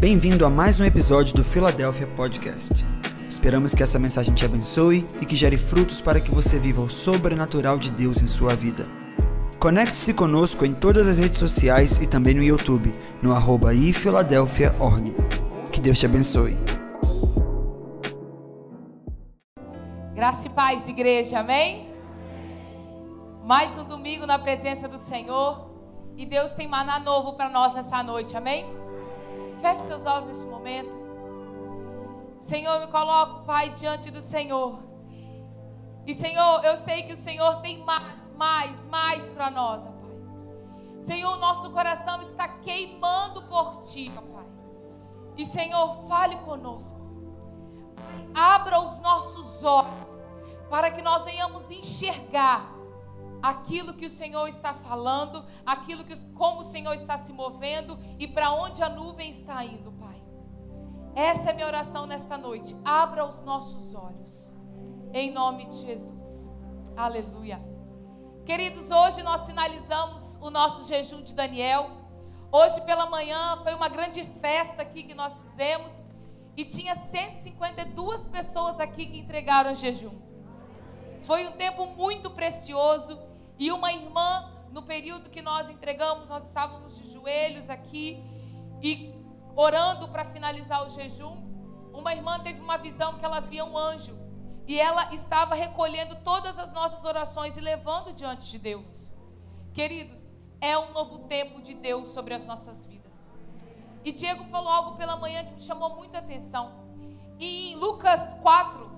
Bem-vindo a mais um episódio do Philadelphia Podcast. Esperamos que essa mensagem te abençoe e que gere frutos para que você viva o sobrenatural de Deus em sua vida. Conecte-se conosco em todas as redes sociais e também no YouTube, no arroba ifiladelphia.org. Que Deus te abençoe. Graça e paz, igreja, amém? Mais um domingo na presença do Senhor e Deus tem maná novo para nós nessa noite, amém? Feche seus olhos nesse momento. Senhor, me coloco, Pai, diante do Senhor. E Senhor, eu sei que o Senhor tem mais, mais, mais para nós, ó Pai. Senhor, nosso coração está queimando por Ti, ó Pai. E Senhor, fale conosco. Pai, abra os nossos olhos para que nós venhamos enxergar aquilo que o Senhor está falando, aquilo que como o Senhor está se movendo e para onde a nuvem está indo, Pai. Essa é minha oração nesta noite. Abra os nossos olhos. Em nome de Jesus. Aleluia. Queridos, hoje nós finalizamos o nosso jejum de Daniel. Hoje pela manhã foi uma grande festa aqui que nós fizemos e tinha 152 pessoas aqui que entregaram jejum. Foi um tempo muito precioso e uma irmã, no período que nós entregamos, nós estávamos de joelhos aqui e orando para finalizar o jejum. Uma irmã teve uma visão que ela via um anjo e ela estava recolhendo todas as nossas orações e levando diante de Deus. Queridos, é um novo tempo de Deus sobre as nossas vidas. E Diego falou algo pela manhã que me chamou muita atenção. E em Lucas 4,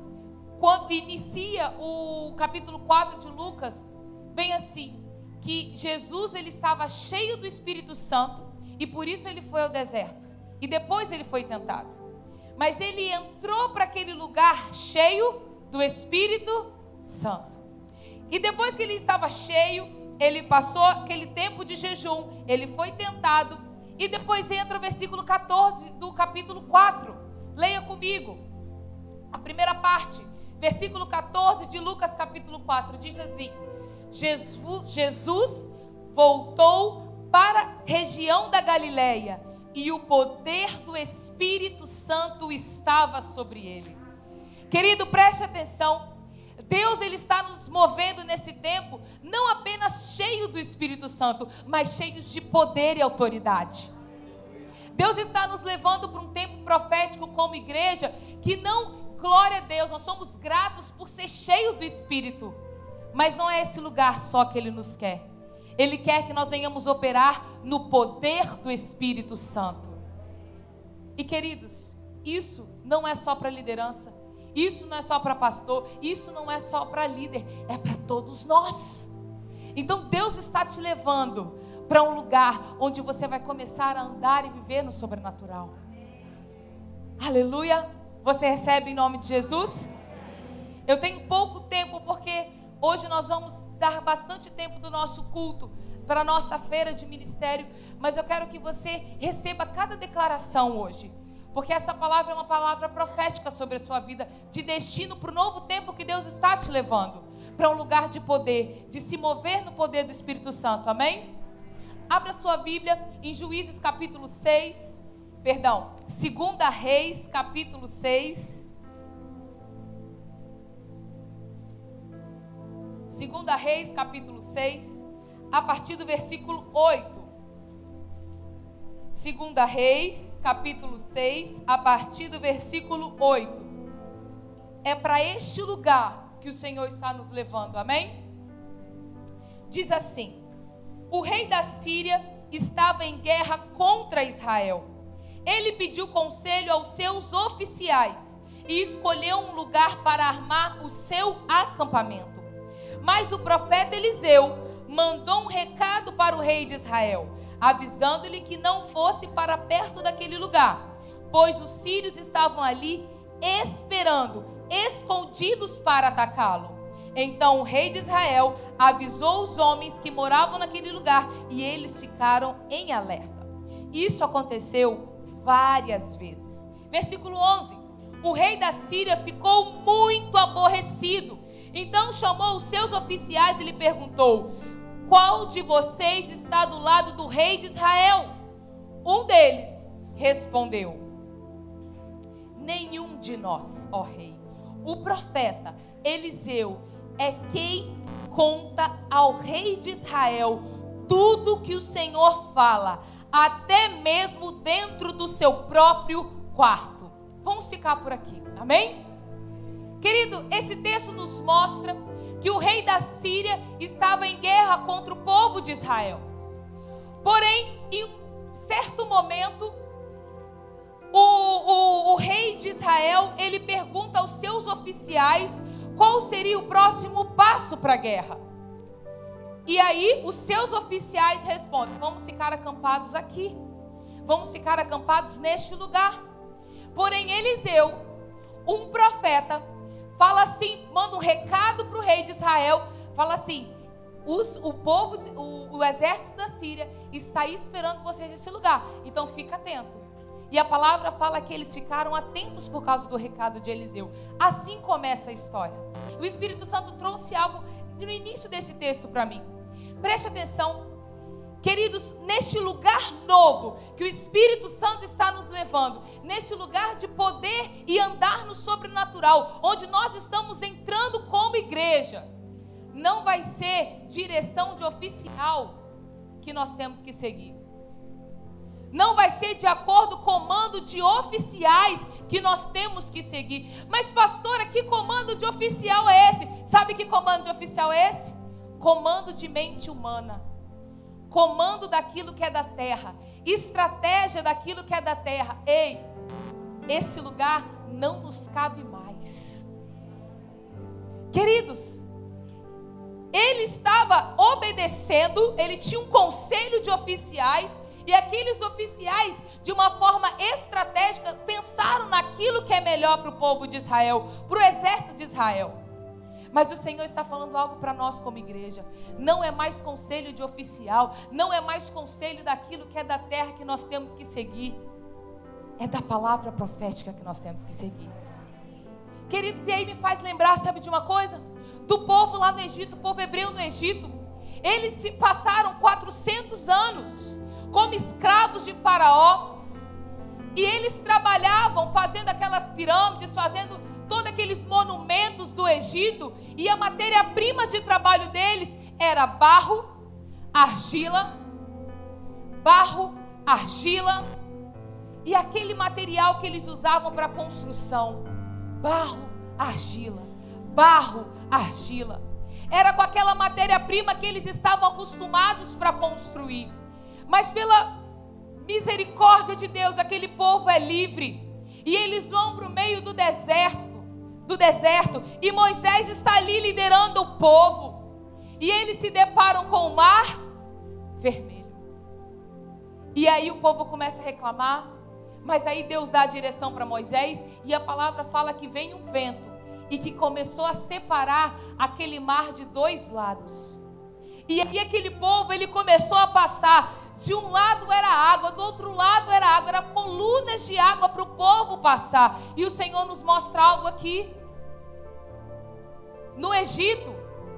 quando inicia o capítulo 4 de Lucas, bem assim, que Jesus ele estava cheio do Espírito Santo e por isso ele foi ao deserto. E depois ele foi tentado. Mas ele entrou para aquele lugar cheio do Espírito Santo. E depois que ele estava cheio, ele passou aquele tempo de jejum, ele foi tentado. E depois entra o versículo 14 do capítulo 4. Leia comigo. A primeira parte, versículo 14 de Lucas capítulo 4, diz assim: Jesus, Jesus voltou para a região da Galileia e o poder do Espírito Santo estava sobre ele. Querido, preste atenção. Deus ele está nos movendo nesse tempo, não apenas cheio do Espírito Santo, mas cheios de poder e autoridade. Deus está nos levando para um tempo profético como igreja, que não, glória a Deus, nós somos gratos por ser cheios do Espírito. Mas não é esse lugar só que Ele nos quer. Ele quer que nós venhamos operar no poder do Espírito Santo. E queridos, isso não é só para liderança, isso não é só para pastor, isso não é só para líder, é para todos nós. Então Deus está te levando para um lugar onde você vai começar a andar e viver no sobrenatural. Aleluia. Você recebe em nome de Jesus? Eu tenho pouco tempo porque hoje nós vamos dar bastante tempo do nosso culto para a nossa feira de ministério, mas eu quero que você receba cada declaração hoje. Porque essa palavra é uma palavra profética sobre a sua vida, de destino para o novo tempo que Deus está te levando para um lugar de poder, de se mover no poder do Espírito Santo. Amém? Abra sua Bíblia em Juízes capítulo 6, perdão, 2 Reis capítulo 6. 2 Reis capítulo 6, a partir do versículo 8. Segunda Reis, capítulo 6, a partir do versículo 8. É para este lugar que o Senhor está nos levando, amém? Diz assim: O rei da Síria estava em guerra contra Israel. Ele pediu conselho aos seus oficiais e escolheu um lugar para armar o seu acampamento. Mas o profeta Eliseu mandou um recado para o rei de Israel avisando-lhe que não fosse para perto daquele lugar, pois os sírios estavam ali esperando, escondidos para atacá-lo. Então o rei de Israel avisou os homens que moravam naquele lugar e eles ficaram em alerta. Isso aconteceu várias vezes. Versículo 11: O rei da Síria ficou muito aborrecido. Então chamou os seus oficiais e lhe perguntou: qual de vocês está do lado do rei de Israel? Um deles, respondeu: Nenhum de nós, ó rei. O profeta Eliseu é quem conta ao rei de Israel tudo que o Senhor fala, até mesmo dentro do seu próprio quarto. Vamos ficar por aqui, amém? Querido, esse texto nos mostra que o rei da Síria estava em guerra contra o povo de Israel. Porém, em certo momento, o, o, o rei de Israel ele pergunta aos seus oficiais qual seria o próximo passo para a guerra. E aí os seus oficiais respondem: vamos ficar acampados aqui, vamos ficar acampados neste lugar. Porém, Eliseu, um profeta, fala assim, manda um recado para o rei de Israel, fala assim: os, o povo, o, o exército da Síria está esperando vocês nesse lugar, então fica atento. E a palavra fala que eles ficaram atentos por causa do recado de Eliseu. Assim começa a história. O Espírito Santo trouxe algo no início desse texto para mim. Preste atenção, queridos, neste lugar novo que o Espírito Santo está nos levando, neste lugar de poder e andar no sobrenatural, onde nós estamos entrando como igreja, não vai ser direção de oficial que nós temos que seguir. Não vai ser de acordo com o comando de oficiais que nós temos que seguir. Mas, pastora, que comando de oficial é esse? Sabe que comando de oficial é esse? Comando de mente humana. Comando daquilo que é da terra. Estratégia daquilo que é da terra. Ei, esse lugar não nos cabe mais. Queridos, ele estava obedecendo, ele tinha um conselho de oficiais e aqueles oficiais, de uma forma estratégica, pensaram naquilo que é melhor para o povo de Israel, para o exército de Israel. Mas o Senhor está falando algo para nós como igreja. Não é mais conselho de oficial, não é mais conselho daquilo que é da terra que nós temos que seguir. É da palavra profética que nós temos que seguir. Queridos, e aí me faz lembrar, sabe de uma coisa? Do povo lá no Egito, o povo hebreu no Egito. Eles se passaram 400 anos como escravos de Faraó. E eles trabalhavam fazendo aquelas pirâmides, fazendo todos aqueles monumentos do Egito. E a matéria-prima de trabalho deles era barro, argila, barro, argila e aquele material que eles usavam para construção. Barro, argila, barro, argila. Era com aquela matéria-prima que eles estavam acostumados para construir. Mas pela misericórdia de Deus, aquele povo é livre. E eles vão para o meio do deserto, do deserto, e Moisés está ali liderando o povo. E eles se deparam com o mar vermelho. E aí o povo começa a reclamar, mas aí Deus dá a direção para Moisés e a palavra fala que vem um vento e que começou a separar aquele mar de dois lados. E aí aquele povo ele começou a passar de um lado era água, do outro lado era água, era colunas de água para o povo passar. E o Senhor nos mostra algo aqui. No Egito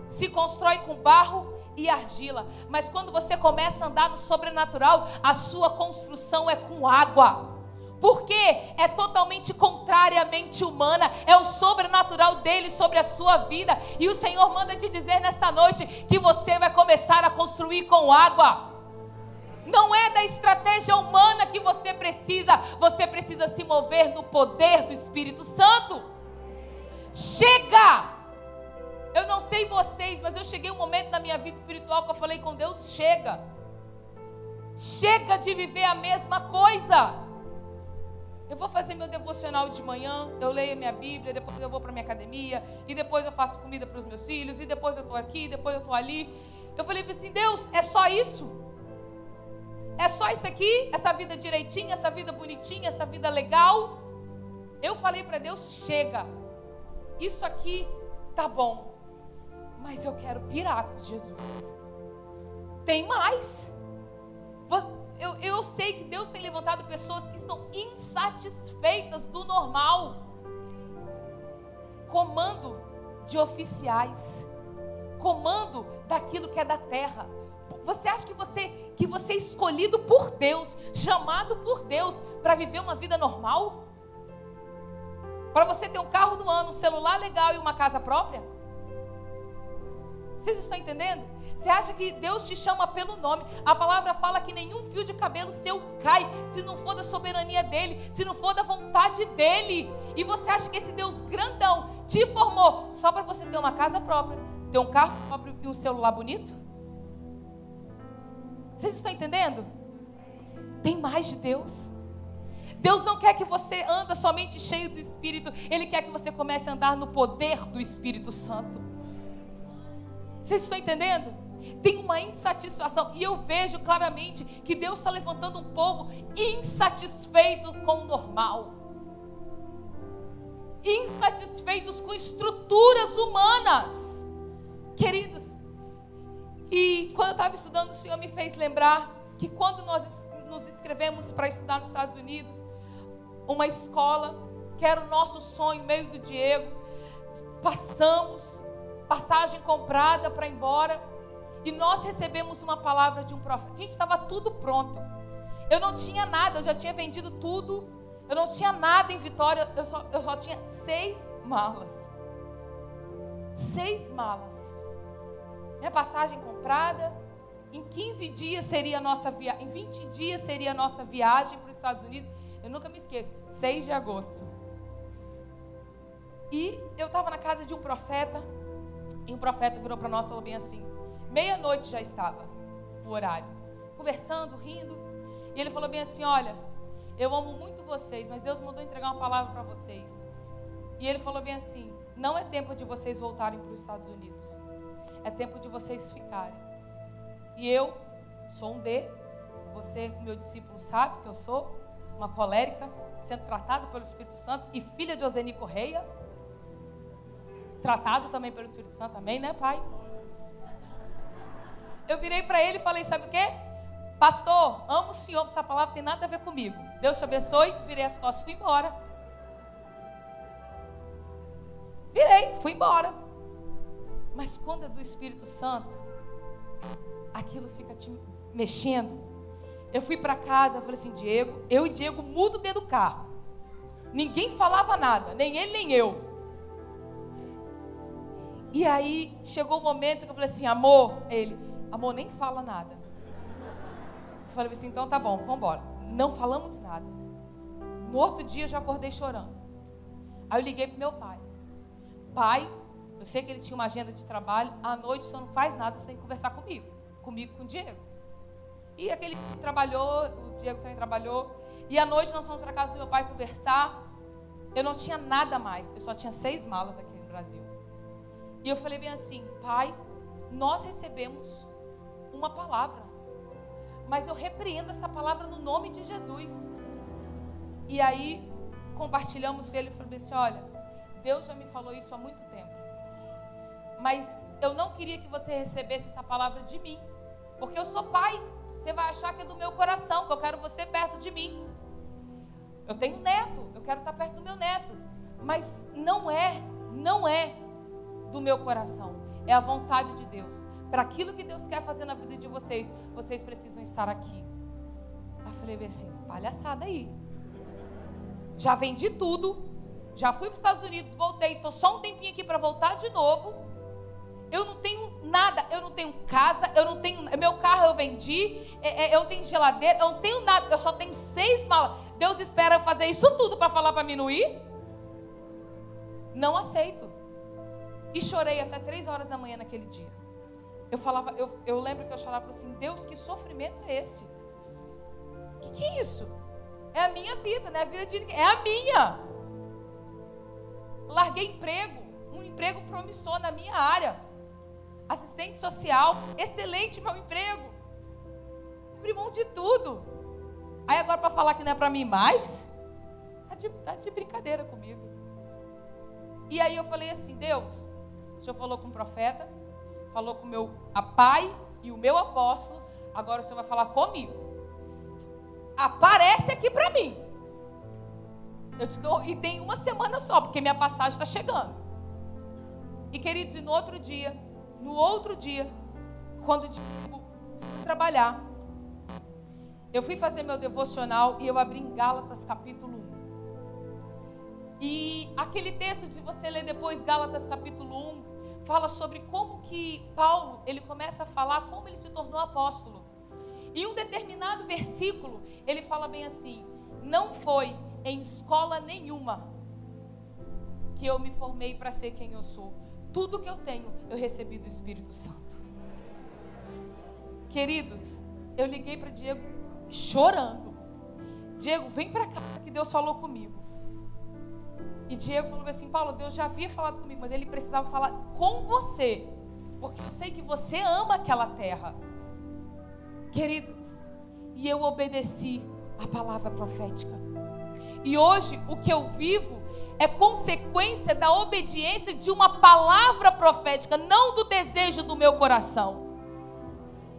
se constrói com barro e argila, mas quando você começa a andar no sobrenatural, a sua construção é com água. Porque é totalmente contrariamente humana, é o sobrenatural dele sobre a sua vida. E o Senhor manda te dizer nessa noite que você vai começar a construir com água. Não é da estratégia humana que você precisa, você precisa se mover no poder do Espírito Santo. Chega! Eu não sei vocês, mas eu cheguei um momento na minha vida espiritual que eu falei com Deus: chega. Chega de viver a mesma coisa. Eu vou fazer meu devocional de manhã, eu leio a minha Bíblia, depois eu vou para minha academia, e depois eu faço comida para os meus filhos, e depois eu estou aqui, depois eu estou ali. Eu falei assim: Deus, é só isso? É só isso aqui? Essa vida direitinha, essa vida bonitinha, essa vida legal? Eu falei para Deus: chega. Isso aqui tá bom. Mas eu quero pirar com Jesus. Tem mais. Eu, eu sei que Deus tem levantado pessoas que estão insatisfeitas do normal. Comando de oficiais. Comando daquilo que é da terra Você acha que você que você é escolhido por Deus, chamado por Deus para viver uma vida normal? Para você ter um carro do ano, um celular legal e uma casa própria? Vocês estão entendendo? Você acha que Deus te chama pelo nome? A palavra fala que nenhum fio de cabelo seu cai se não for da soberania dele, se não for da vontade dele. E você acha que esse Deus grandão te formou só para você ter uma casa própria, ter um carro próprio e um celular bonito? Vocês estão entendendo? Tem mais de Deus. Deus não quer que você anda somente cheio do Espírito, Ele quer que você comece a andar no poder do Espírito Santo. Vocês estão entendendo? Tem uma insatisfação, e eu vejo claramente que Deus está levantando um povo insatisfeito com o normal, insatisfeitos com estruturas humanas, queridos. E quando eu estava estudando, o Senhor me fez lembrar que quando nós nos inscrevemos para estudar nos Estados Unidos, uma escola, que era o nosso sonho, meio do Diego. Passamos, passagem comprada para ir embora, e nós recebemos uma palavra de um profeta. Gente, estava tudo pronto. Eu não tinha nada, eu já tinha vendido tudo. Eu não tinha nada em Vitória, eu só, eu só tinha seis malas. Seis malas. Minha passagem comprada. Em 15 dias seria a nossa viagem, em 20 dias seria a nossa viagem para os Estados Unidos. Eu nunca me esqueço, 6 de agosto. E eu estava na casa de um profeta, e um profeta virou para nós e falou bem assim: meia-noite já estava o horário, conversando, rindo. E ele falou bem assim: Olha, eu amo muito vocês, mas Deus mandou entregar uma palavra para vocês. E ele falou bem assim: Não é tempo de vocês voltarem para os Estados Unidos, é tempo de vocês ficarem. E eu sou um D, você, meu discípulo, sabe que eu sou uma colérica, sendo tratada pelo Espírito Santo e filha de Oseni Correia. Tratado também pelo Espírito Santo, amém, né, pai? Eu virei para ele e falei: Sabe o quê? Pastor, amo o Senhor, essa palavra tem nada a ver comigo. Deus te abençoe. Virei as costas e fui embora. Virei, fui embora. Mas quando é do Espírito Santo, aquilo fica te mexendo. Eu fui para casa, falei assim, Diego, eu e Diego mudo dentro do carro. Ninguém falava nada, nem ele nem eu. E aí chegou o momento que eu falei assim, amor, ele, amor, nem fala nada. Eu falei assim, então tá bom, vamos embora. Não falamos nada. No outro dia eu já acordei chorando. Aí eu liguei pro meu pai. Pai, eu sei que ele tinha uma agenda de trabalho, à noite só não faz nada sem conversar comigo. Comigo com o Diego. E aquele que trabalhou, o Diego também trabalhou. E à noite nós fomos para casa do meu pai conversar. Eu não tinha nada mais. Eu só tinha seis malas aqui no Brasil. E eu falei bem assim, pai, nós recebemos uma palavra. Mas eu repreendo essa palavra no nome de Jesus. E aí compartilhamos com ele e falei assim, olha, Deus já me falou isso há muito tempo. Mas eu não queria que você recebesse essa palavra de mim. Porque eu sou pai. Você vai achar que é do meu coração, que eu quero você perto de mim. Eu tenho neto, eu quero estar perto do meu neto. Mas não é, não é do meu coração. É a vontade de Deus. Para aquilo que Deus quer fazer na vida de vocês, vocês precisam estar aqui. Eu falei assim, palhaçada aí. Já vendi tudo, já fui para os Estados Unidos, voltei, estou só um tempinho aqui para voltar de novo. Eu não tenho nada, eu não tenho casa, eu não tenho. Meu carro eu vendi, é, é, eu tenho geladeira, eu não tenho nada, eu só tenho seis malas. Deus espera eu fazer isso tudo para falar para mim não ir? Não aceito. E chorei até três horas da manhã naquele dia. Eu falava, eu, eu lembro que eu chorava assim, Deus, que sofrimento é esse? O que, que é isso? É a minha vida, não é a vida de ninguém, é a minha. Larguei emprego, um emprego promissor na minha área assistente social, excelente meu emprego. Abri mão de tudo. Aí agora para falar que não é para mim mais, tá de, tá de brincadeira comigo. E aí eu falei assim, Deus, o Senhor falou com o profeta, falou com o meu a pai e o meu apóstolo, agora o Senhor vai falar comigo. Aparece aqui para mim. Eu te dou, e tem uma semana só, porque minha passagem está chegando. E queridos, e no outro dia, no outro dia, quando Diego fui trabalhar. Eu fui fazer meu devocional e eu abri em Gálatas capítulo 1. E aquele texto de você ler depois Gálatas capítulo 1 fala sobre como que Paulo, ele começa a falar como ele se tornou apóstolo. E um determinado versículo, ele fala bem assim: "Não foi em escola nenhuma que eu me formei para ser quem eu sou. Tudo que eu tenho, eu recebi do Espírito Santo." Queridos, eu liguei para Diego chorando. Diego, vem para cá que Deus falou comigo. E Diego falou assim: Paulo, Deus já havia falado comigo, mas ele precisava falar com você, porque eu sei que você ama aquela terra. Queridos, e eu obedeci a palavra profética. E hoje o que eu vivo é consequência da obediência de uma palavra profética, não do desejo do meu coração.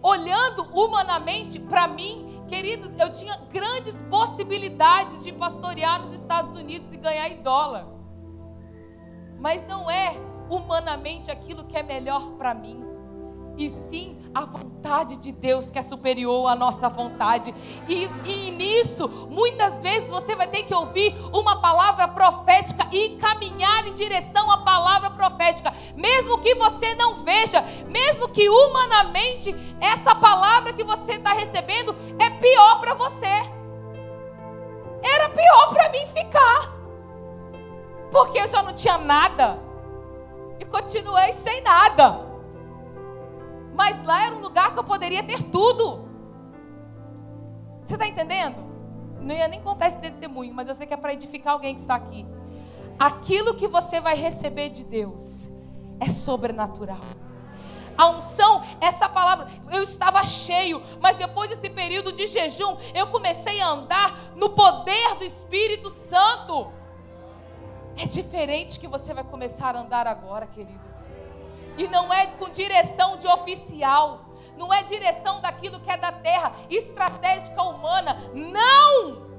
Olhando humanamente para mim, Queridos, eu tinha grandes possibilidades de pastorear nos Estados Unidos e ganhar em dólar. Mas não é humanamente aquilo que é melhor para mim. E sim a vontade de Deus que é superior à nossa vontade. E, e nisso, muitas vezes você vai ter que ouvir uma palavra profética e caminhar em direção à palavra profética, mesmo que você não veja, mesmo que humanamente essa palavra que você está recebendo é pior para você. Era pior para mim ficar, porque eu já não tinha nada e continuei sem nada. Que eu poderia ter tudo. Você está entendendo? Não ia nem contar esse testemunho, mas eu sei que é para edificar alguém que está aqui. Aquilo que você vai receber de Deus é sobrenatural. A unção, essa palavra, eu estava cheio, mas depois desse período de jejum, eu comecei a andar no poder do Espírito Santo. É diferente que você vai começar a andar agora, querido. E não é com direção de oficial. Não é direção daquilo que é da terra, estratégica humana. Não!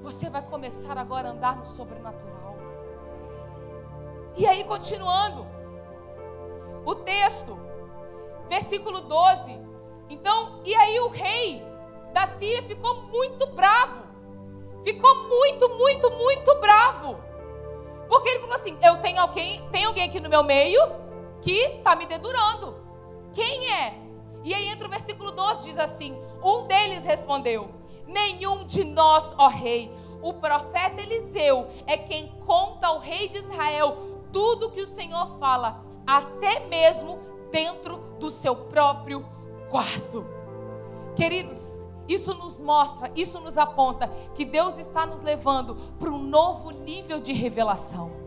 Você vai começar agora a andar no sobrenatural. E aí, continuando. O texto, versículo 12. Então, e aí o rei da Síria ficou muito bravo. Ficou muito, muito, muito bravo. Porque ele falou assim: Eu tenho alguém, tem alguém aqui no meu meio que está me dedurando. Quem é? E aí entra o versículo 12, diz assim: Um deles respondeu: Nenhum de nós, ó rei. O profeta Eliseu é quem conta ao rei de Israel tudo que o Senhor fala, até mesmo dentro do seu próprio quarto. Queridos, isso nos mostra, isso nos aponta que Deus está nos levando para um novo nível de revelação.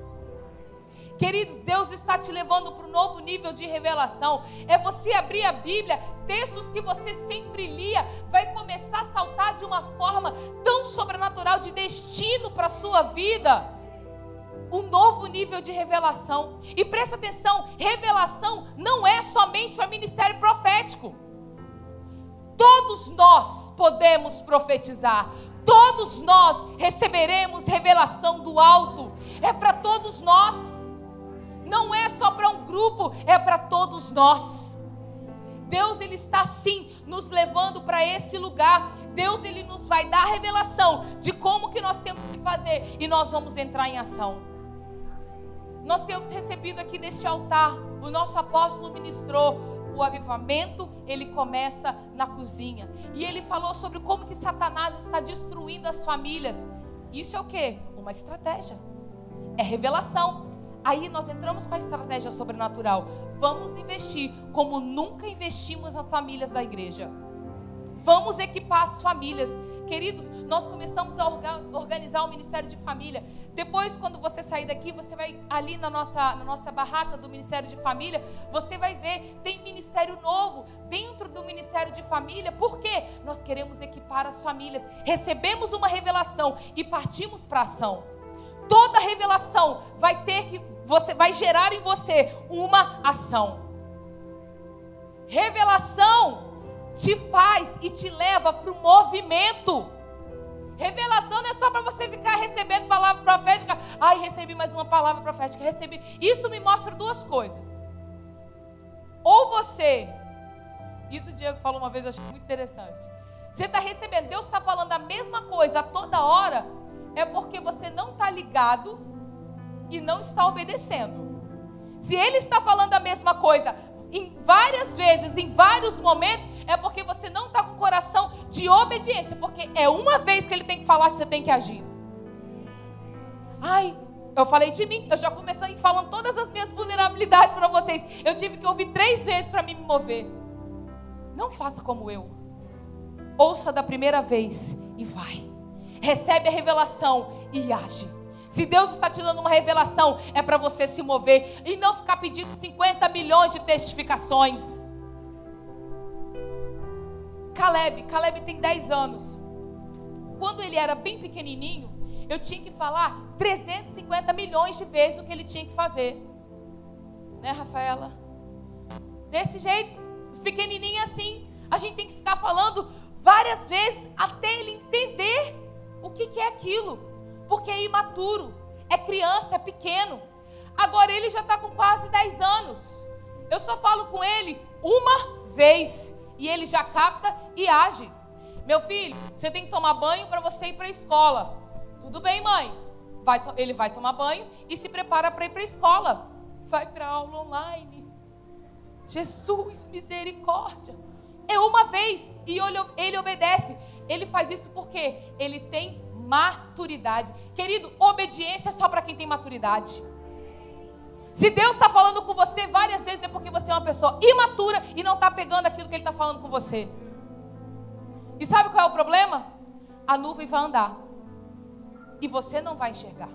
Queridos, Deus está te levando para um novo nível de revelação. É você abrir a Bíblia, textos que você sempre lia, vai começar a saltar de uma forma tão sobrenatural de destino para a sua vida. Um novo nível de revelação. E presta atenção: revelação não é somente para ministério profético. Todos nós podemos profetizar. Todos nós receberemos revelação do alto. É para todos nós não é só para um grupo, é para todos nós. Deus ele está sim nos levando para esse lugar. Deus ele nos vai dar a revelação de como que nós temos que fazer e nós vamos entrar em ação. Nós temos recebido aqui neste altar, o nosso apóstolo ministrou o avivamento, ele começa na cozinha. E ele falou sobre como que Satanás está destruindo as famílias. Isso é o que? Uma estratégia. É revelação. Aí nós entramos com a estratégia sobrenatural. Vamos investir como nunca investimos nas famílias da igreja. Vamos equipar as famílias. Queridos, nós começamos a organizar o Ministério de Família. Depois, quando você sair daqui, você vai ali na nossa, na nossa barraca do Ministério de Família, você vai ver, tem ministério novo dentro do Ministério de Família. Por quê? Nós queremos equipar as famílias. Recebemos uma revelação e partimos para ação toda revelação vai ter que você vai gerar em você uma ação. Revelação te faz e te leva para o movimento. Revelação não é só para você ficar recebendo palavra profética. Ai, recebi mais uma palavra profética. Recebi. Isso me mostra duas coisas. Ou você Isso o Diego falou uma vez, eu achei muito interessante. Você está recebendo, Deus está falando a mesma coisa a toda hora, é porque você não está ligado e não está obedecendo. Se Ele está falando a mesma coisa em várias vezes, em vários momentos, é porque você não está com coração de obediência, porque é uma vez que Ele tem que falar que você tem que agir. Ai, eu falei de mim, eu já comecei falando todas as minhas vulnerabilidades para vocês. Eu tive que ouvir três vezes para me mover. Não faça como eu. Ouça da primeira vez e vai. Recebe a revelação e age. Se Deus está te dando uma revelação, é para você se mover e não ficar pedindo 50 milhões de testificações. Caleb, Caleb tem 10 anos. Quando ele era bem pequenininho, eu tinha que falar 350 milhões de vezes o que ele tinha que fazer. Né, Rafaela? Desse jeito, os pequenininhos assim, a gente tem que ficar falando várias vezes até ele entender o que, que é aquilo. Porque é imaturo, é criança, é pequeno. Agora ele já está com quase 10 anos. Eu só falo com ele uma vez e ele já capta e age. Meu filho, você tem que tomar banho para você ir para a escola. Tudo bem, mãe. Vai, ele vai tomar banho e se prepara para ir para a escola. Vai para aula online. Jesus, misericórdia. É uma vez e ele obedece. Ele faz isso porque ele tem maturidade. Querido, obediência é só para quem tem maturidade. Se Deus está falando com você várias vezes, é porque você é uma pessoa imatura e não está pegando aquilo que Ele está falando com você. E sabe qual é o problema? A nuvem vai andar e você não vai enxergar.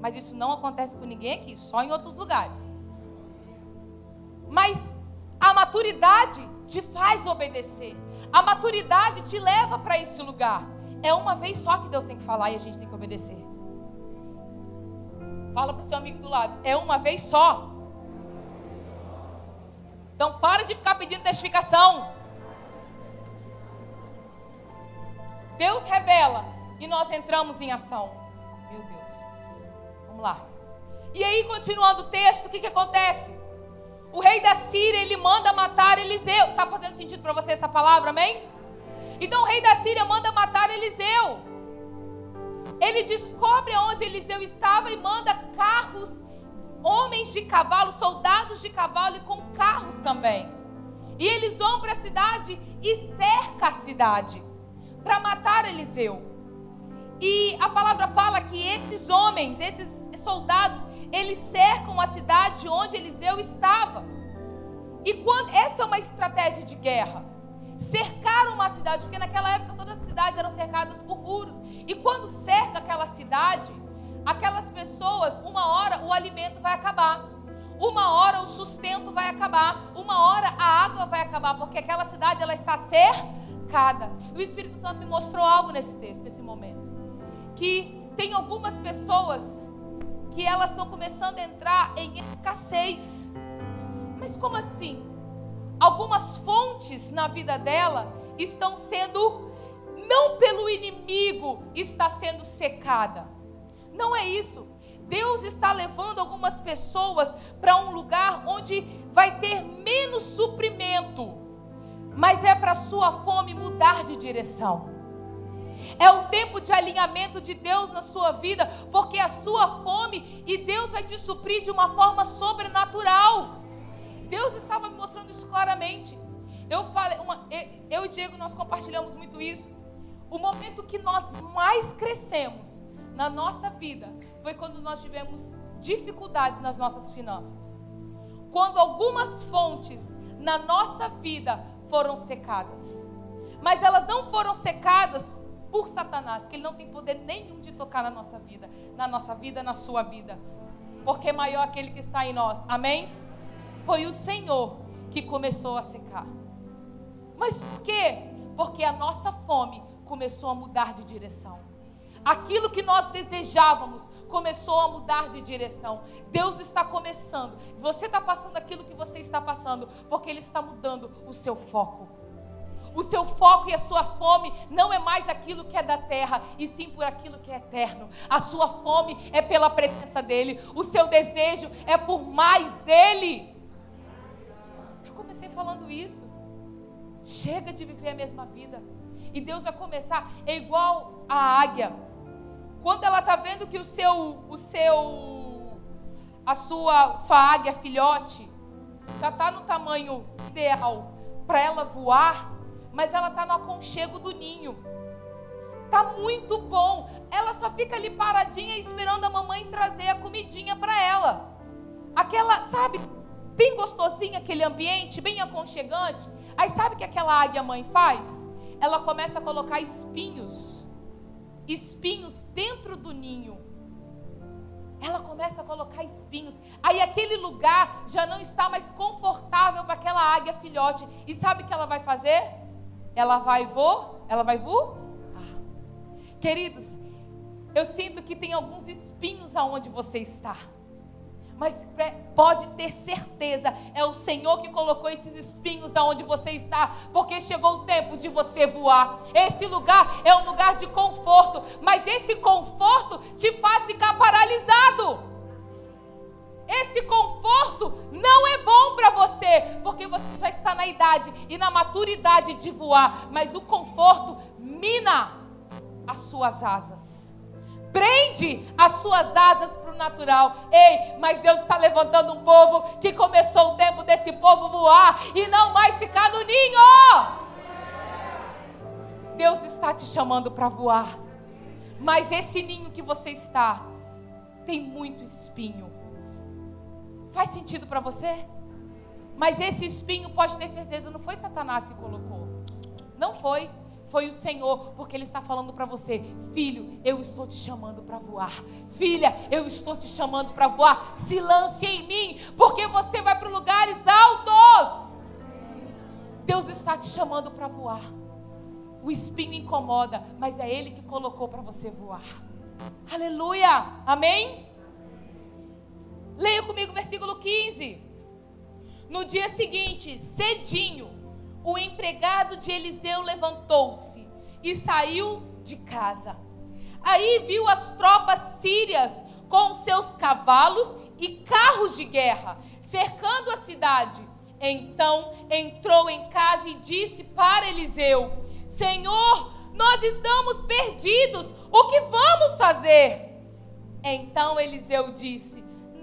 Mas isso não acontece com ninguém aqui, só em outros lugares. Mas a maturidade te faz obedecer. A maturidade te leva para esse lugar. É uma vez só que Deus tem que falar e a gente tem que obedecer. Fala para o seu amigo do lado. É uma vez só. Então para de ficar pedindo testificação. Deus revela e nós entramos em ação. Meu Deus. Vamos lá. E aí, continuando o texto, o que, que acontece? O rei da Síria, ele manda matar Eliseu. Está fazendo sentido para você essa palavra, amém? Então o rei da Síria manda matar Eliseu. Ele descobre onde Eliseu estava e manda carros, homens de cavalo, soldados de cavalo e com carros também. E eles vão para a cidade e cerca a cidade para matar Eliseu. E a palavra fala que esses homens, esses soldados, eles cercam a cidade onde Eliseu estava. E quando essa é uma estratégia de guerra, cercar uma cidade, porque naquela época todas as cidades eram cercadas por muros. E quando cerca aquela cidade, aquelas pessoas, uma hora o alimento vai acabar. Uma hora o sustento vai acabar, uma hora a água vai acabar, porque aquela cidade ela está cercada. E o Espírito Santo me mostrou algo nesse texto, nesse momento que tem algumas pessoas que elas estão começando a entrar em escassez. Mas como assim? Algumas fontes na vida dela estão sendo não pelo inimigo está sendo secada. Não é isso. Deus está levando algumas pessoas para um lugar onde vai ter menos suprimento, mas é para sua fome mudar de direção. É o tempo de alinhamento de Deus na sua vida, porque a sua fome e Deus vai te suprir de uma forma sobrenatural. Deus estava me mostrando isso claramente. Eu falei, uma, eu e Diego nós compartilhamos muito isso. O momento que nós mais crescemos na nossa vida foi quando nós tivemos dificuldades nas nossas finanças. Quando algumas fontes na nossa vida foram secadas. Mas elas não foram secadas por Satanás, que ele não tem poder nenhum de tocar na nossa vida, na nossa vida, na sua vida. Porque é maior aquele que está em nós. Amém? Foi o Senhor que começou a secar. Mas por quê? Porque a nossa fome começou a mudar de direção. Aquilo que nós desejávamos começou a mudar de direção. Deus está começando. Você está passando aquilo que você está passando, porque Ele está mudando o seu foco. O seu foco e a sua fome não é mais aquilo que é da terra, e sim por aquilo que é eterno. A sua fome é pela presença dEle. O seu desejo é por mais dEle. Eu comecei falando isso. Chega de viver a mesma vida. E Deus vai começar, é igual a águia. Quando ela está vendo que o seu, o seu, a sua, sua águia filhote já está no tamanho ideal para ela voar, mas ela está no aconchego do ninho. Tá muito bom. Ela só fica ali paradinha esperando a mamãe trazer a comidinha para ela. Aquela, sabe, bem gostosinho aquele ambiente, bem aconchegante. Aí sabe o que aquela águia mãe faz? Ela começa a colocar espinhos, espinhos dentro do ninho. Ela começa a colocar espinhos. Aí aquele lugar já não está mais confortável para aquela águia filhote. E sabe o que ela vai fazer? Ela vai voar, ela vai voar. Queridos, eu sinto que tem alguns espinhos aonde você está. Mas pode ter certeza, é o Senhor que colocou esses espinhos aonde você está, porque chegou o tempo de você voar. Esse lugar é um lugar de conforto, mas esse conforto te faz ficar paralisado. Esse conforto não é bom para você, porque você já está na idade e na maturidade de voar, mas o conforto mina as suas asas prende as suas asas para o natural. Ei, mas Deus está levantando um povo que começou o tempo desse povo voar e não mais ficar no ninho. Deus está te chamando para voar. Mas esse ninho que você está tem muito espinho. Faz sentido para você? Mas esse espinho pode ter certeza não foi Satanás que colocou. Não foi foi o Senhor, porque Ele está falando para você: filho, eu estou te chamando para voar. Filha, eu estou te chamando para voar. Se lance em mim, porque você vai para lugares altos. Deus está te chamando para voar. O espinho incomoda, mas é Ele que colocou para você voar. Aleluia! Amém? Leia comigo o versículo 15. No dia seguinte, cedinho, o empregado de Eliseu levantou-se e saiu de casa. Aí viu as tropas sírias com seus cavalos e carros de guerra cercando a cidade. Então entrou em casa e disse para Eliseu: Senhor, nós estamos perdidos, o que vamos fazer? Então Eliseu disse: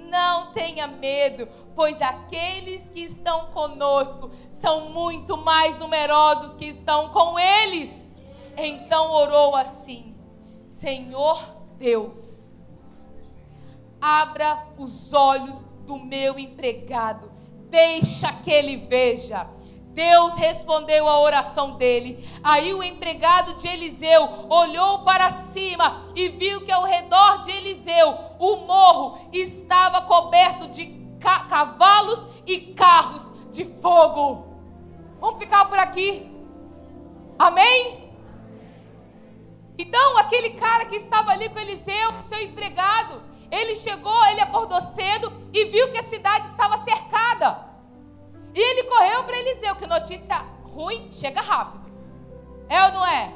Não tenha medo, pois aqueles que estão conosco são muito mais numerosos que estão com eles. Então orou assim: Senhor Deus, abra os olhos do meu empregado, deixa que ele veja. Deus respondeu à oração dele. Aí o empregado de Eliseu olhou para cima e viu que ao redor de Eliseu o morro estava coberto de ca cavalos e carros de fogo. Vamos ficar por aqui. Amém? Então, aquele cara que estava ali com Eliseu, seu empregado, ele chegou, ele acordou cedo e viu que a cidade estava cercada. E ele correu para Eliseu, que notícia ruim chega rápido. É ou não é?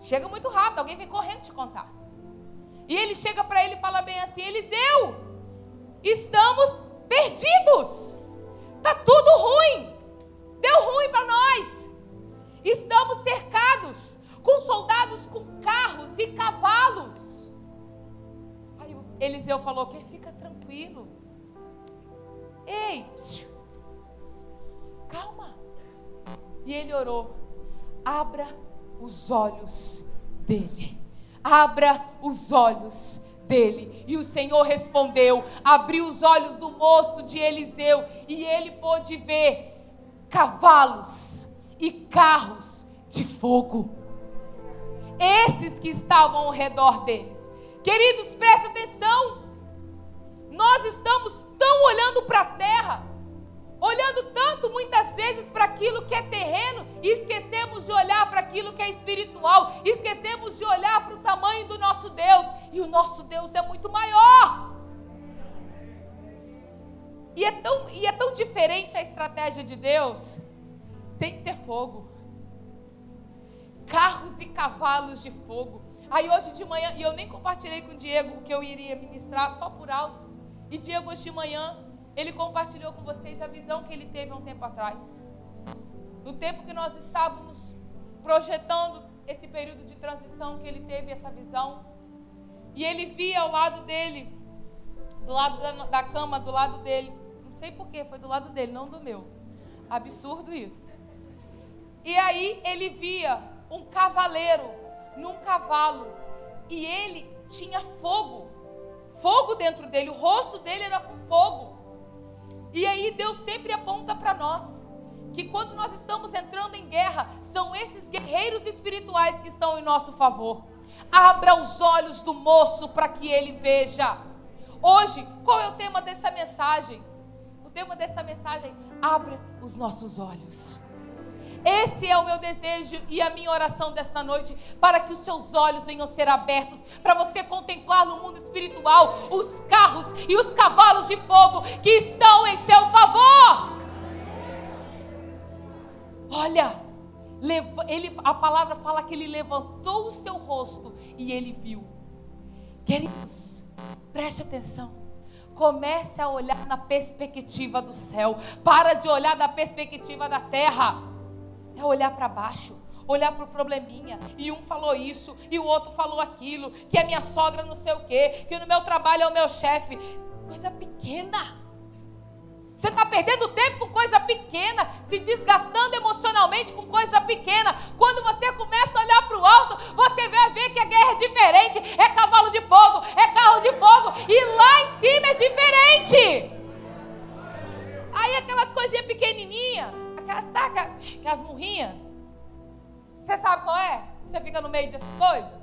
Chega muito rápido, alguém vem correndo te contar. E ele chega para ele e fala bem assim: Eliseu, estamos perdidos. Tá tudo ruim. Deu ruim para nós. Estamos cercados com soldados com carros e cavalos. Aí Eliseu falou que fica tranquilo. Ei, calma. E ele orou: abra os olhos dele. Abra os olhos dele. E o Senhor respondeu: abriu os olhos do moço de Eliseu e ele pôde ver cavalos e carros de fogo. Esses que estavam ao redor deles. Queridos, presta atenção. Nós estamos tão olhando para a terra, olhando tanto muitas vezes para aquilo que é terreno e esquecemos de olhar para aquilo que é espiritual, esquecemos de olhar para o tamanho do nosso Deus, e o nosso Deus é muito maior. E é tão, e é tão diferente a estratégia de Deus. Tem que ter fogo. Carros e cavalos de fogo. Aí hoje de manhã, e eu nem compartilhei com o Diego que eu iria ministrar só por alto. E Diego hoje de manhã, ele compartilhou com vocês a visão que ele teve há um tempo atrás. no tempo que nós estávamos projetando esse período de transição que ele teve essa visão, e ele via ao lado dele, do lado da, da cama, do lado dele, não sei porquê, foi do lado dele, não do meu. Absurdo isso. E aí ele via um cavaleiro num cavalo, e ele tinha fogo, fogo dentro dele, o rosto dele era com fogo. E aí Deus sempre aponta para nós que quando nós estamos entrando em guerra, são esses guerreiros espirituais que estão em nosso favor. Abra os olhos do moço para que ele veja. Hoje, qual é o tema dessa mensagem? O tema dessa mensagem: abra os nossos olhos. Esse é o meu desejo e a minha oração desta noite, para que os seus olhos venham ser abertos, para você contemplar no mundo espiritual os carros e os cavalos de fogo que estão em seu favor. Olha, ele, a palavra fala que ele levantou o seu rosto e ele viu. Queridos, preste atenção. Comece a olhar na perspectiva do céu. Para de olhar da perspectiva da terra. É olhar para baixo, olhar para o probleminha. E um falou isso, e o outro falou aquilo. Que a minha sogra não sei o quê, que no meu trabalho é o meu chefe. Coisa pequena. Você está perdendo tempo com coisa pequena, se desgastando emocionalmente com coisa pequena. Quando você começa a olhar para o alto, você vai ver que a guerra é diferente. É cavalo de fogo, é carro de fogo, e lá em cima é diferente. Aí aquelas coisinhas pequenininhas, aquelas, saca, aquelas murrinhas. Você sabe qual é? Você fica no meio dessas coisas.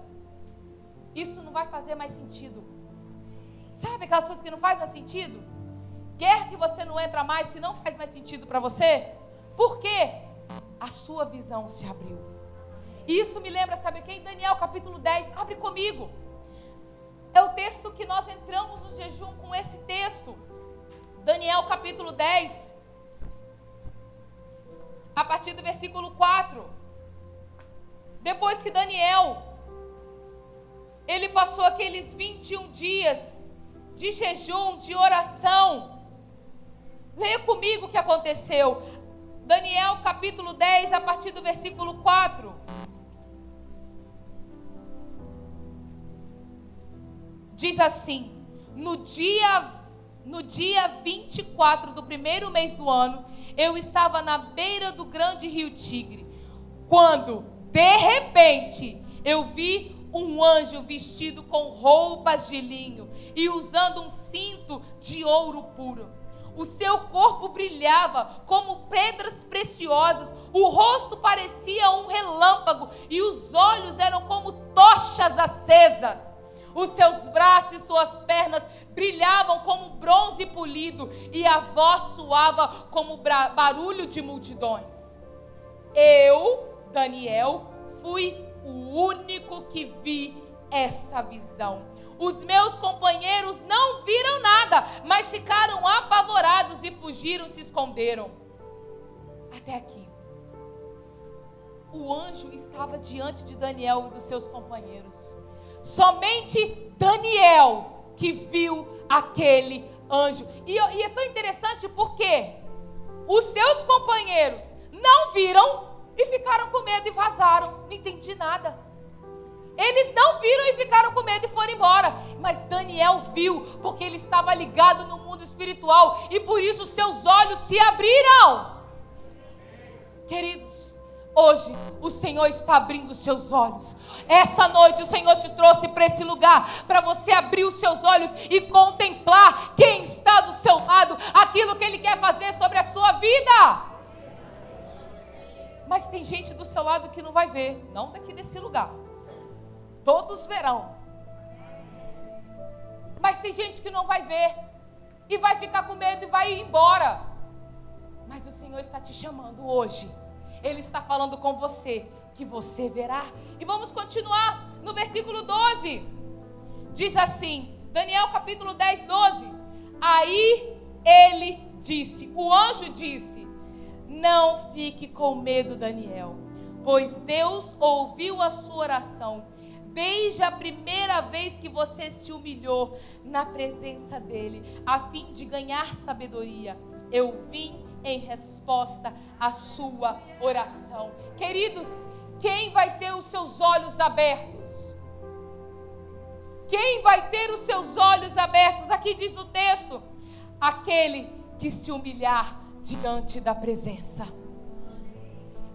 Isso não vai fazer mais sentido. Sabe aquelas coisas que não faz mais sentido? Guerra que você não entra mais, que não faz mais sentido para você. Por quê? A sua visão se abriu. Isso me lembra, sabe o que? Daniel capítulo 10, abre comigo. É o texto que nós entramos no jejum com esse texto. Daniel capítulo 10, a partir do versículo 4. Depois que Daniel, ele passou aqueles 21 dias de jejum, de oração, Leia comigo o que aconteceu. Daniel capítulo 10, a partir do versículo 4. Diz assim: No dia no dia 24 do primeiro mês do ano, eu estava na beira do grande rio Tigre, quando de repente eu vi um anjo vestido com roupas de linho e usando um cinto de ouro puro o seu corpo brilhava como pedras preciosas, o rosto parecia um relâmpago e os olhos eram como tochas acesas. Os seus braços e suas pernas brilhavam como bronze polido e a voz soava como barulho de multidões. Eu, Daniel, fui o único que vi essa visão. Os meus companheiros não viram nada, mas ficaram apavorados e fugiram, se esconderam. Até aqui. O anjo estava diante de Daniel e dos seus companheiros. Somente Daniel que viu aquele anjo. E, e é tão interessante porque os seus companheiros não viram e ficaram com medo e vazaram. Não entendi nada. Eles não viram e ficaram com medo e foram embora. Mas Daniel viu, porque ele estava ligado no mundo espiritual e por isso seus olhos se abriram. Queridos, Hoje o Senhor está abrindo os seus olhos. Essa noite o Senhor te trouxe para esse lugar para você abrir os seus olhos e contemplar quem está do seu lado, aquilo que Ele quer fazer sobre a sua vida. Mas tem gente do seu lado que não vai ver, não daqui desse lugar. Todos verão. Mas tem gente que não vai ver e vai ficar com medo e vai ir embora. Mas o Senhor está te chamando hoje. Ele está falando com você que você verá. E vamos continuar no versículo 12. Diz assim, Daniel capítulo 10, 12. Aí ele disse, o anjo disse: Não fique com medo, Daniel, pois Deus ouviu a sua oração desde a primeira vez que você se humilhou na presença dele, a fim de ganhar sabedoria. Eu vim em resposta à sua oração. Queridos, quem vai ter os seus olhos abertos? Quem vai ter os seus olhos abertos? Aqui diz no texto: aquele que se humilhar diante da presença.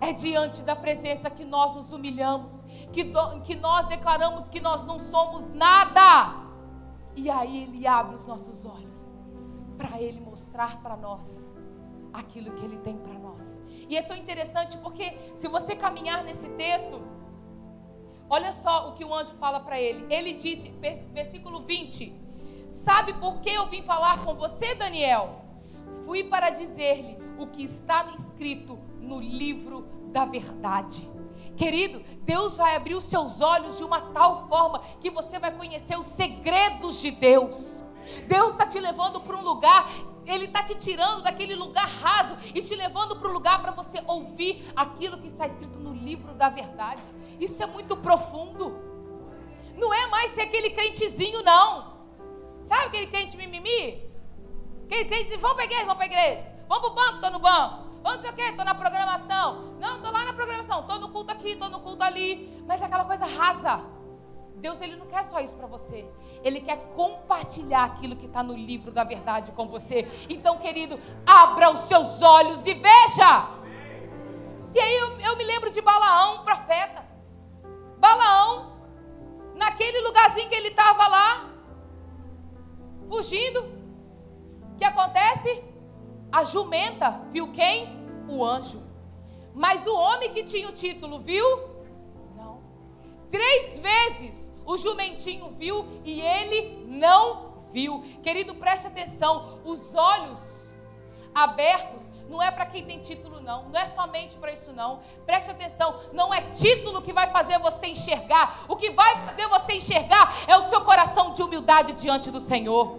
É diante da presença que nós nos humilhamos, que, do, que nós declaramos que nós não somos nada. E aí Ele abre os nossos olhos para Ele mostrar para nós aquilo que Ele tem para nós. E é tão interessante porque se você caminhar nesse texto, olha só o que o anjo fala para ele. Ele disse, versículo 20: Sabe por que eu vim falar com você, Daniel? Fui para dizer-lhe o que está escrito no livro da verdade. Querido, Deus vai abrir os seus olhos de uma tal forma que você vai conhecer os segredos de Deus. Deus está te levando para um lugar, Ele está te tirando daquele lugar raso e te levando para um lugar para você ouvir aquilo que está escrito no livro da verdade. Isso é muito profundo. Não é mais ser aquele crentezinho, não. Sabe aquele crente mimimi? Aquele crente diz: vamos para a igreja, vamos para a igreja. Vamos para o banco, estou no banco. Vamos sei o quê, estou na programação. Não, estou lá na programação. Estou no culto aqui, estou no culto ali. Mas é aquela coisa rasa. Deus ele não quer só isso para você. Ele quer compartilhar aquilo que está no livro da verdade com você. Então, querido, abra os seus olhos e veja. E aí eu, eu me lembro de Balaão, profeta. Balaão, naquele lugarzinho que ele estava lá, fugindo. O que acontece? A jumenta viu quem? O anjo. Mas o homem que tinha o título viu? Não. Três vezes o jumentinho viu e ele não viu. Querido, preste atenção. Os olhos abertos não é para quem tem título, não. Não é somente para isso, não. Preste atenção. Não é título que vai fazer você enxergar. O que vai fazer você enxergar é o seu coração de humildade diante do Senhor.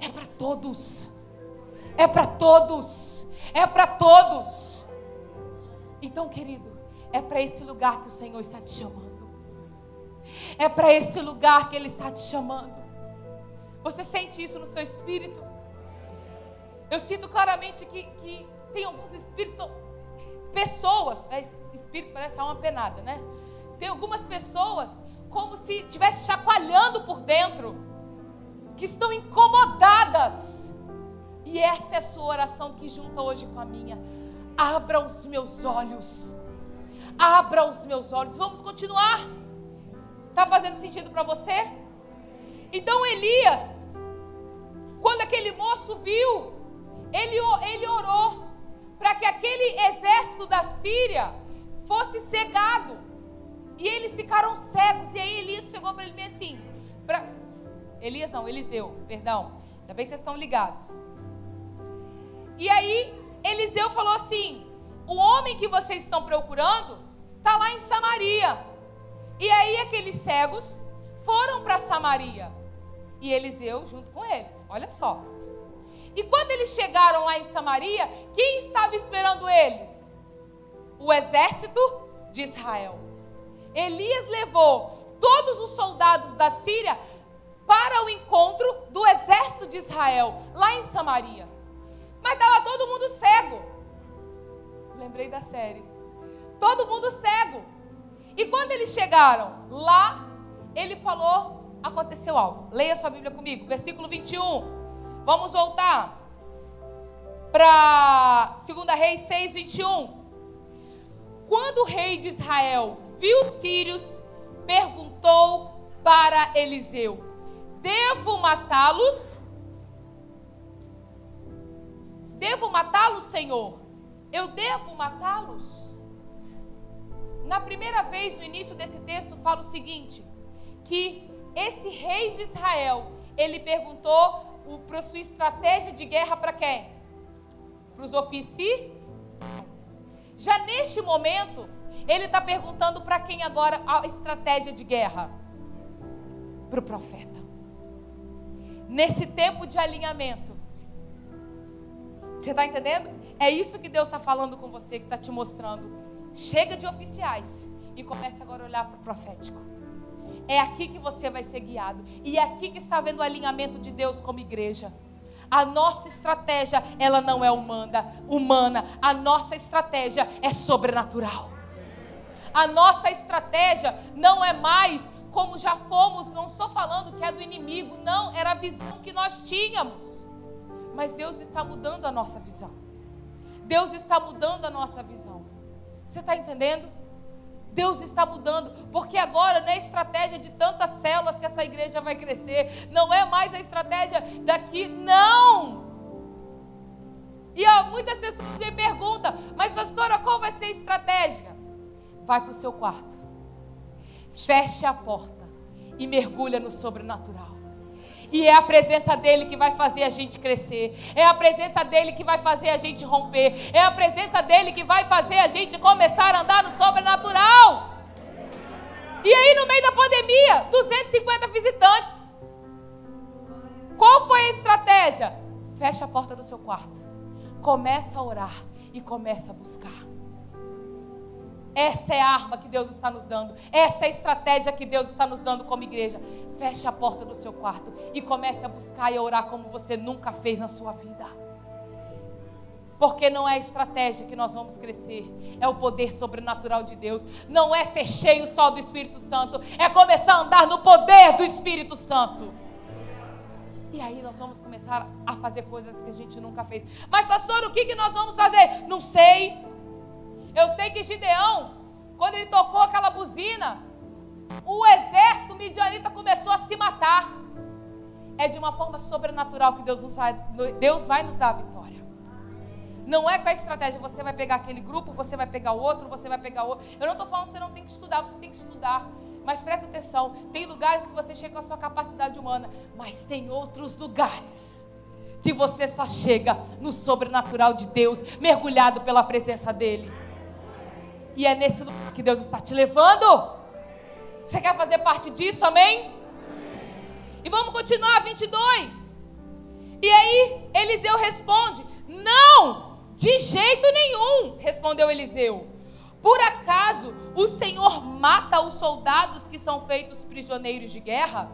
É para todos. É para todos. É para todos. Então, querido, é para esse lugar que o Senhor está te chamando. É para esse lugar que Ele está te chamando. Você sente isso no seu espírito? Eu sinto claramente que, que tem alguns espíritos, pessoas, é, espírito parece uma penada, né? Tem algumas pessoas como se estivesse chacoalhando por dentro, que estão incomodadas. E essa é a sua oração que junta hoje com a minha. Abra os meus olhos. Abra os meus olhos. Vamos continuar. Está fazendo sentido para você? Então Elias, quando aquele moço viu, ele, ele orou para que aquele exército da Síria fosse cegado. E eles ficaram cegos. E aí Elias chegou para ele assim. Pra... Elias não, Eliseu, perdão. Ainda bem que vocês estão ligados. E aí Eliseu falou assim: o homem que vocês estão procurando está lá em Samaria. E aí aqueles cegos foram para Samaria. E Eliseu junto com eles. Olha só. E quando eles chegaram lá em Samaria, quem estava esperando eles? O exército de Israel. Elias levou todos os soldados da Síria para o encontro do exército de Israel, lá em Samaria. Mas estava todo mundo cego. Lembrei da série. Todo mundo cego. E quando eles chegaram lá, ele falou, aconteceu algo. Leia sua Bíblia comigo, versículo 21. Vamos voltar para 2 Reis 6, 21. Quando o rei de Israel viu os sírios, perguntou para Eliseu: Devo matá-los? Devo matá-los, Senhor? Eu devo matá-los? Na primeira vez, no início desse texto, fala o seguinte: que esse rei de Israel, ele perguntou para sua estratégia de guerra para quem? Para os oficiais. Já neste momento, ele está perguntando para quem agora a estratégia de guerra? Para o profeta. Nesse tempo de alinhamento. Você está entendendo? É isso que Deus está falando com você, que está te mostrando Chega de oficiais e comece agora a olhar para o profético. É aqui que você vai ser guiado. E é aqui que está havendo o alinhamento de Deus como igreja. A nossa estratégia, ela não é humana, humana. A nossa estratégia é sobrenatural. A nossa estratégia não é mais como já fomos, não estou falando que é do inimigo, não, era a visão que nós tínhamos. Mas Deus está mudando a nossa visão. Deus está mudando a nossa visão. Você está entendendo? Deus está mudando, porque agora não é estratégia de tantas células que essa igreja vai crescer, não é mais a estratégia daqui, não. E muitas pessoas me perguntam, mas pastora, qual vai ser a estratégia? Vai para o seu quarto, feche a porta e mergulha no sobrenatural. E é a presença dele que vai fazer a gente crescer. É a presença dele que vai fazer a gente romper. É a presença dele que vai fazer a gente começar a andar no sobrenatural. E aí, no meio da pandemia, 250 visitantes. Qual foi a estratégia? Fecha a porta do seu quarto. Começa a orar e começa a buscar. Essa é a arma que Deus está nos dando. Essa é a estratégia que Deus está nos dando como igreja. Feche a porta do seu quarto e comece a buscar e a orar como você nunca fez na sua vida. Porque não é a estratégia que nós vamos crescer, é o poder sobrenatural de Deus. Não é ser cheio só do Espírito Santo, é começar a andar no poder do Espírito Santo. E aí nós vamos começar a fazer coisas que a gente nunca fez. Mas, pastor, o que, que nós vamos fazer? Não sei. Eu sei que Gideão, quando ele tocou aquela buzina, o exército midianita começou a se matar. É de uma forma sobrenatural que Deus, vai, Deus vai nos dar a vitória. Não é com a estratégia, você vai pegar aquele grupo, você vai pegar outro, você vai pegar outro. Eu não estou falando que você não tem que estudar, você tem que estudar. Mas presta atenção, tem lugares que você chega com a sua capacidade humana, mas tem outros lugares que você só chega no sobrenatural de Deus, mergulhado pela presença dEle. E é nesse lugar que Deus está te levando. Você quer fazer parte disso, amém? E vamos continuar, 22. E aí, Eliseu responde: Não, de jeito nenhum, respondeu Eliseu. Por acaso o Senhor mata os soldados que são feitos prisioneiros de guerra?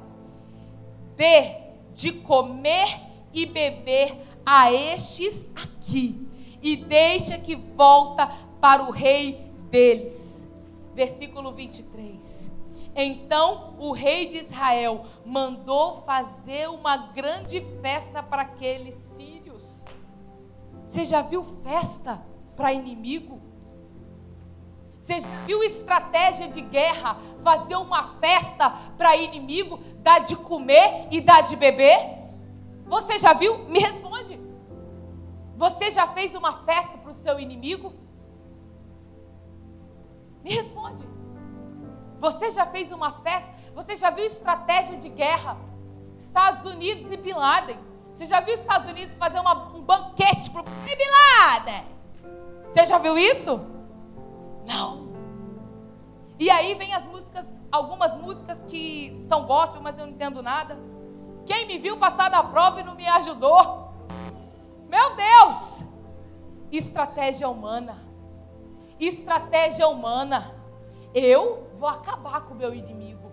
Dê de comer e beber a estes aqui, e deixa que volta para o rei deles. Versículo 23. Então o rei de Israel mandou fazer uma grande festa para aqueles sírios. Você já viu festa para inimigo? Você já viu estratégia de guerra fazer uma festa para inimigo, dar de comer e dar de beber? Você já viu? Me responde. Você já fez uma festa para o seu inimigo? Me responde. Você já fez uma festa? Você já viu estratégia de guerra? Estados Unidos e Bin Laden. Você já viu Estados Unidos fazer uma, um banquete para o Bin Laden? Você já viu isso? Não. E aí vem as músicas, algumas músicas que são gospel, mas eu não entendo nada. Quem me viu passar da prova e não me ajudou? Meu Deus! Estratégia humana estratégia humana. Eu vou acabar com o meu inimigo.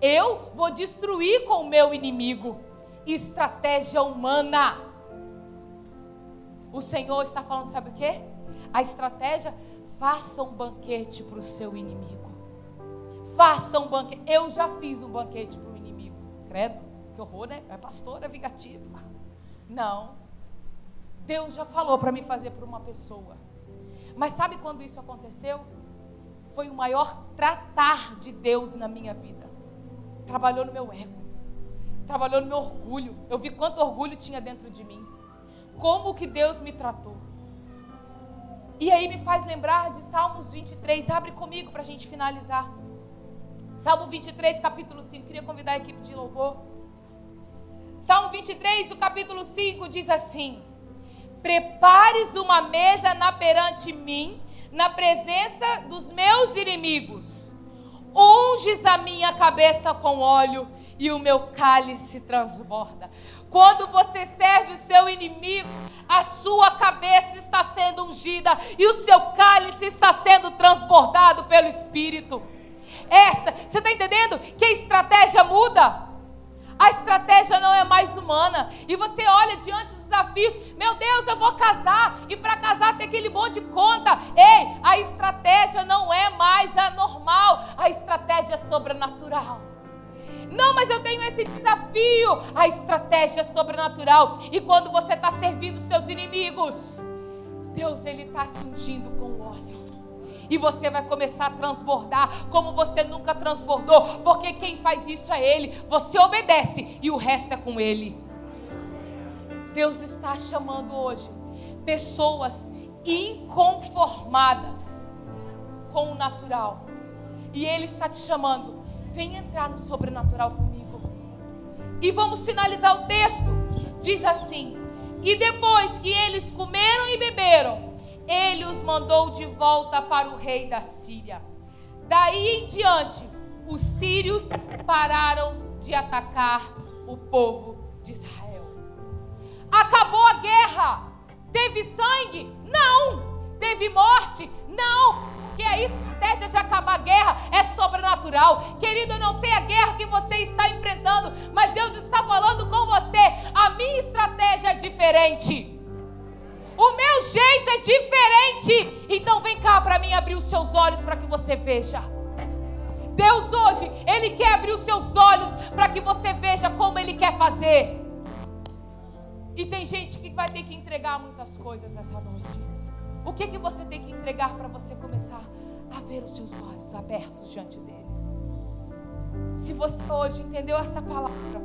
Eu vou destruir com o meu inimigo. Estratégia humana. O Senhor está falando, sabe o que? A estratégia, faça um banquete para o seu inimigo. Faça um banquete. Eu já fiz um banquete para o inimigo. Credo, que horror, né? É pastora vingativa. Não. Deus já falou para me fazer para uma pessoa. Mas sabe quando isso aconteceu? Foi o maior tratar de Deus na minha vida. Trabalhou no meu ego, trabalhou no meu orgulho. Eu vi quanto orgulho tinha dentro de mim. Como que Deus me tratou. E aí me faz lembrar de Salmos 23. Abre comigo para a gente finalizar. Salmo 23, capítulo 5. Queria convidar a equipe de louvor. Salmo 23, o capítulo 5 diz assim: Prepares uma mesa na perante mim, na presença dos meus inimigos. Unges a minha cabeça com óleo e o meu cálice transborda. Quando você serve o seu inimigo, a sua cabeça está sendo ungida e o seu cálice está sendo transbordado pelo Espírito. Essa, você está entendendo que a estratégia muda? A estratégia não é mais humana. E você olha diante dos desafios. Meu Deus, eu vou casar e para casar tem aquele monte de conta. Ei, a estratégia não é mais a normal, a estratégia é sobrenatural. Não, mas eu tenho esse desafio. A estratégia é sobrenatural. E quando você está servindo seus inimigos, Deus ele está te ungindo com óleo. E você vai começar a transbordar como você nunca transbordou, porque quem faz isso é Ele. Você obedece e o resto é com Ele. Deus está chamando hoje pessoas inconformadas com o natural. E Ele está te chamando. Vem entrar no sobrenatural comigo. E vamos finalizar o texto. Diz assim: E depois que eles comeram e beberam, ele os mandou de volta para o rei da Síria. Daí em diante, os sírios pararam de atacar o povo. Acabou a guerra? Teve sangue? Não. Teve morte? Não. Que a estratégia de acabar a guerra é sobrenatural. Querido, eu não sei a guerra que você está enfrentando, mas Deus está falando com você. A minha estratégia é diferente. O meu jeito é diferente. Então vem cá para mim abrir os seus olhos para que você veja. Deus hoje, Ele quer abrir os seus olhos para que você veja como Ele quer fazer. E tem gente que vai ter que entregar muitas coisas essa noite. O que, que você tem que entregar para você começar a ver os seus olhos abertos diante dele? Se você hoje entendeu essa palavra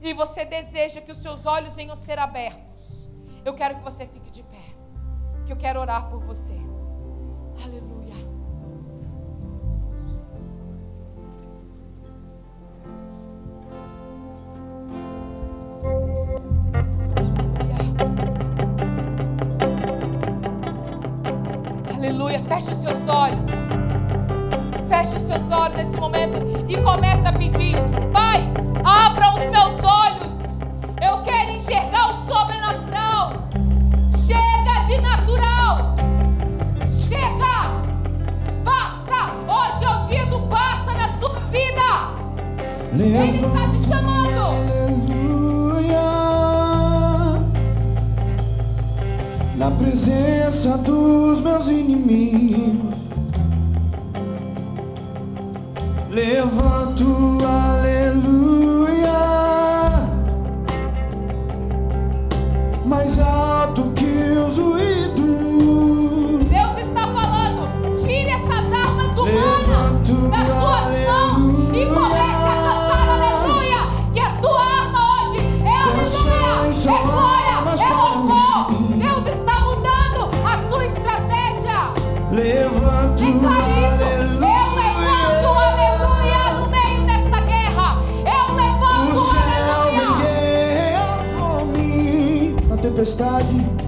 e você deseja que os seus olhos venham ser abertos, eu quero que você fique de pé. Que eu quero orar por você. Aleluia. Feche os seus olhos. Feche os seus olhos nesse momento e comece a pedir: Pai, abra os meus olhos. Eu quero enxergar o sobrenatural de natural. Chega! Basta! Hoje é o dia do basta na sua vida. Ele está te chamando. Na presença dos meus inimigos. Levanto, aleluia. tempestade.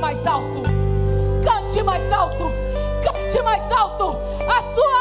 mais alto. Cante mais alto. Cante mais alto. A sua